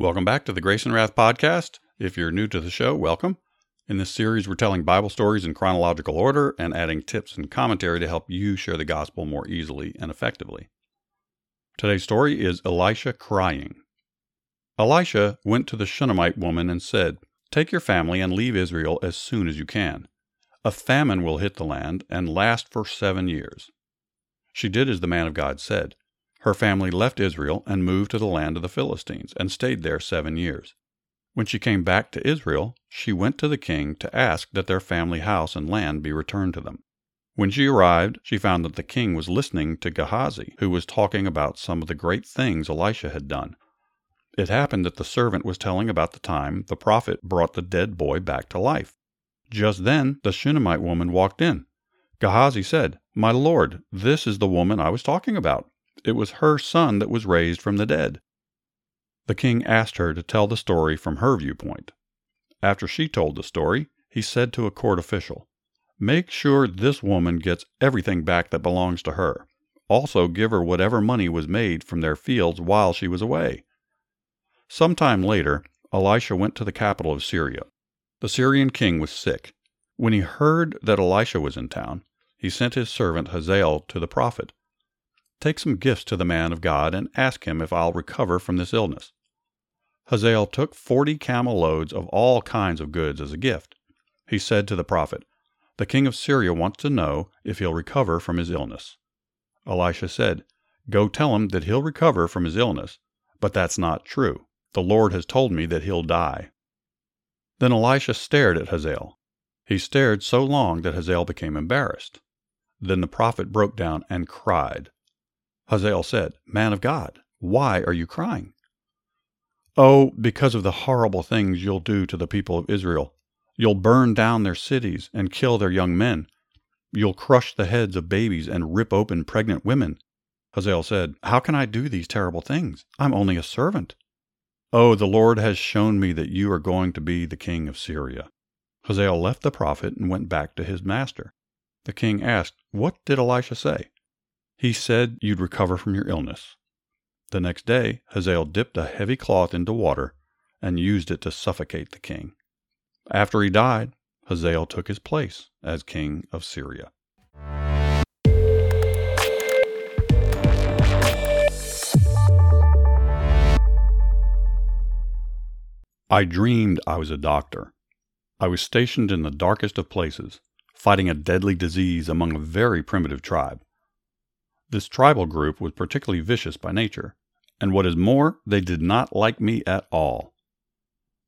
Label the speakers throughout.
Speaker 1: Welcome back to the Grace and Wrath podcast. If you're new to the show, welcome. In this series, we're telling Bible stories in chronological order and adding tips and commentary to help you share the gospel more easily and effectively. Today's story is Elisha crying. Elisha went to the Shunammite woman and said, Take your family and leave Israel as soon as you can. A famine will hit the land and last for seven years. She did as the man of God said. Her family left Israel and moved to the land of the Philistines and stayed there seven years. When she came back to Israel, she went to the king to ask that their family house and land be returned to them. When she arrived, she found that the king was listening to Gehazi, who was talking about some of the great things Elisha had done. It happened that the servant was telling about the time the prophet brought the dead boy back to life. Just then, the Shunammite woman walked in. Gehazi said, My lord, this is the woman I was talking about. It was her son that was raised from the dead. The king asked her to tell the story from her viewpoint. After she told the story, he said to a court official, Make sure this woman gets everything back that belongs to her. Also, give her whatever money was made from their fields while she was away. Some time later, Elisha went to the capital of Syria. The Syrian king was sick. When he heard that Elisha was in town, he sent his servant Hazael to the prophet Take some gifts to the man of God and ask him if I'll recover from this illness. Hazael took forty camel loads of all kinds of goods as a gift. He said to the prophet, The king of Syria wants to know if he'll recover from his illness. Elisha said, Go tell him that he'll recover from his illness, but that's not true. The Lord has told me that he'll die. Then Elisha stared at Hazael. He stared so long that Hazael became embarrassed. Then the prophet broke down and cried. Hazael said, Man of God, why are you crying? Oh, because of the horrible things you'll do to the people of Israel. You'll burn down their cities and kill their young men. You'll crush the heads of babies and rip open pregnant women. Hazael said, How can I do these terrible things? I'm only a servant. Oh, the Lord has shown me that you are going to be the king of Syria. Hazael left the prophet and went back to his master. The king asked, What did Elisha say? He said you'd recover from your illness. The next day, Hazael dipped a heavy cloth into water and used it to suffocate the king. After he died, Hazael took his place as king of Syria. I dreamed I was a doctor. I was stationed in the darkest of places, fighting a deadly disease among a very primitive tribe. This tribal group was particularly vicious by nature, and what is more, they did not like me at all.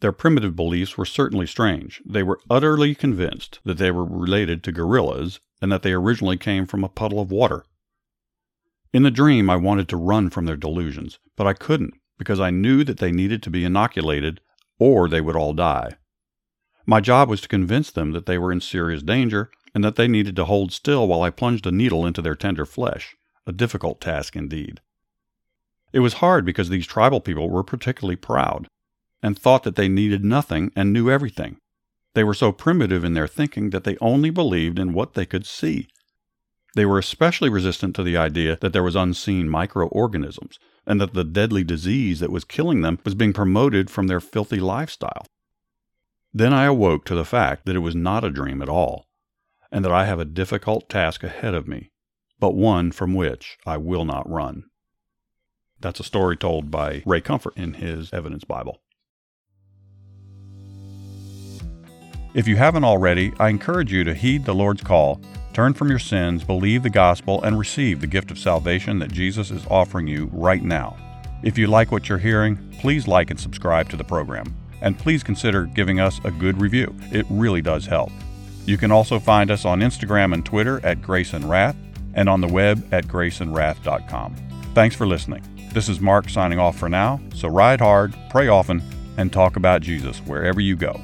Speaker 1: Their primitive beliefs were certainly strange. They were utterly convinced that they were related to gorillas and that they originally came from a puddle of water. In the dream, I wanted to run from their delusions, but I couldn't because I knew that they needed to be inoculated or they would all die. My job was to convince them that they were in serious danger and that they needed to hold still while I plunged a needle into their tender flesh a difficult task indeed. It was hard because these tribal people were particularly proud and thought that they needed nothing and knew everything. They were so primitive in their thinking that they only believed in what they could see. They were especially resistant to the idea that there was unseen microorganisms and that the deadly disease that was killing them was being promoted from their filthy lifestyle. Then I awoke to the fact that it was not a dream at all, and that I have a difficult task ahead of me but one from which I will not run. That's a story told by Ray Comfort in his Evidence Bible. If you haven't already, I encourage you to heed the Lord's call, turn from your sins, believe the gospel, and receive the gift of salvation that Jesus is offering you right now. If you like what you're hearing, please like and subscribe to the program. And please consider giving us a good review. It really does help. You can also find us on Instagram and Twitter at Grace and Wrath and on the web at graceandwrath.com. Thanks for listening. This is Mark signing off for now, so ride hard, pray often, and talk about Jesus wherever you go.